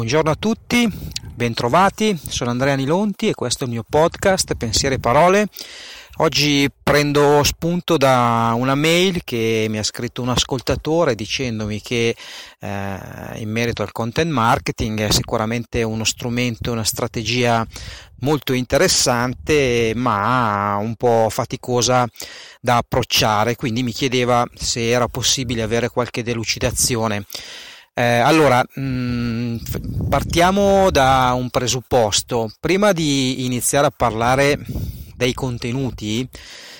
Buongiorno a tutti, bentrovati, sono Andrea Nilonti e questo è il mio podcast Pensieri e Parole. Oggi prendo spunto da una mail che mi ha scritto un ascoltatore dicendomi che eh, in merito al content marketing è sicuramente uno strumento, una strategia molto interessante ma un po' faticosa da approcciare, quindi mi chiedeva se era possibile avere qualche delucidazione. Eh, allora, mh, mm, partiamo da un presupposto. Prima di iniziare a parlare dei contenuti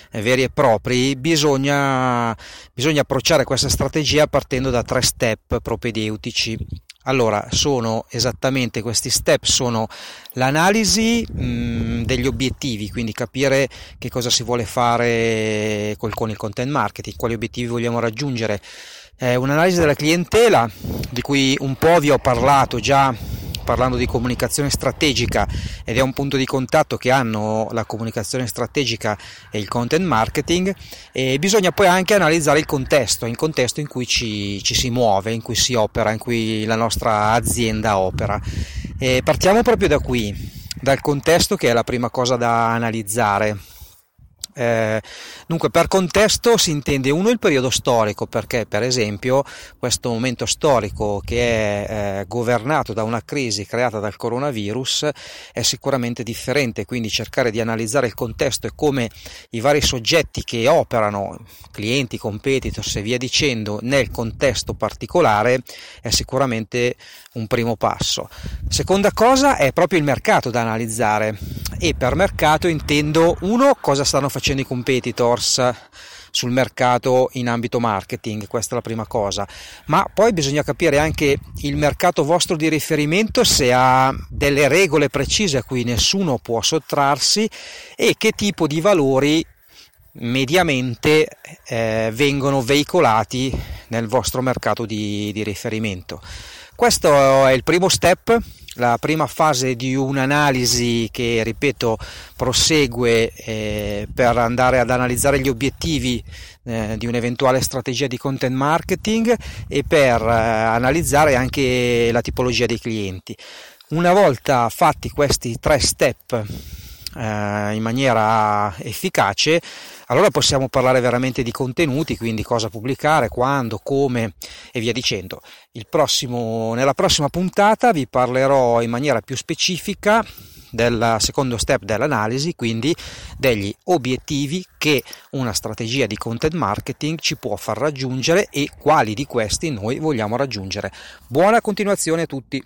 eh, veri e propri, bisogna, bisogna approcciare questa strategia partendo da tre step propedeutici. Allora, sono esattamente questi step, sono l'analisi mh, mm, degli obiettivi, quindi capire che cosa si vuole fare col, con il content marketing, quali obiettivi vogliamo raggiungere, eh, un'analisi della clientela di cui un po' vi ho parlato già parlando di comunicazione strategica ed è un punto di contatto che hanno la comunicazione strategica e il content marketing e bisogna poi anche analizzare il contesto, il contesto in cui ci, ci si muove, in cui si opera, in cui la nostra azienda opera. E partiamo proprio da qui, dal contesto che è la prima cosa da analizzare. Eh, dunque, per contesto si intende uno il periodo storico, perché per esempio questo momento storico che è eh, governato da una crisi creata dal coronavirus è sicuramente differente, quindi cercare di analizzare il contesto e come i vari soggetti che operano, clienti, competitors e via dicendo, nel contesto particolare è sicuramente un primo passo. Seconda cosa è proprio il mercato da analizzare e per mercato intendo uno cosa stanno facendo i competitors sul mercato in ambito marketing, questa è la prima cosa, ma poi bisogna capire anche il mercato vostro di riferimento se ha delle regole precise a cui nessuno può sottrarsi e che tipo di valori mediamente eh, vengono veicolati nel vostro mercato di, di riferimento. Questo è il primo step la prima fase di un'analisi che, ripeto, prosegue eh, per andare ad analizzare gli obiettivi eh, di un'eventuale strategia di content marketing e per eh, analizzare anche la tipologia dei clienti. Una volta fatti questi tre step eh, in maniera efficace, allora possiamo parlare veramente di contenuti, quindi cosa pubblicare, quando, come e via dicendo. Prossimo, nella prossima puntata vi parlerò in maniera più specifica del secondo step dell'analisi, quindi degli obiettivi che una strategia di content marketing ci può far raggiungere e quali di questi noi vogliamo raggiungere. Buona continuazione a tutti!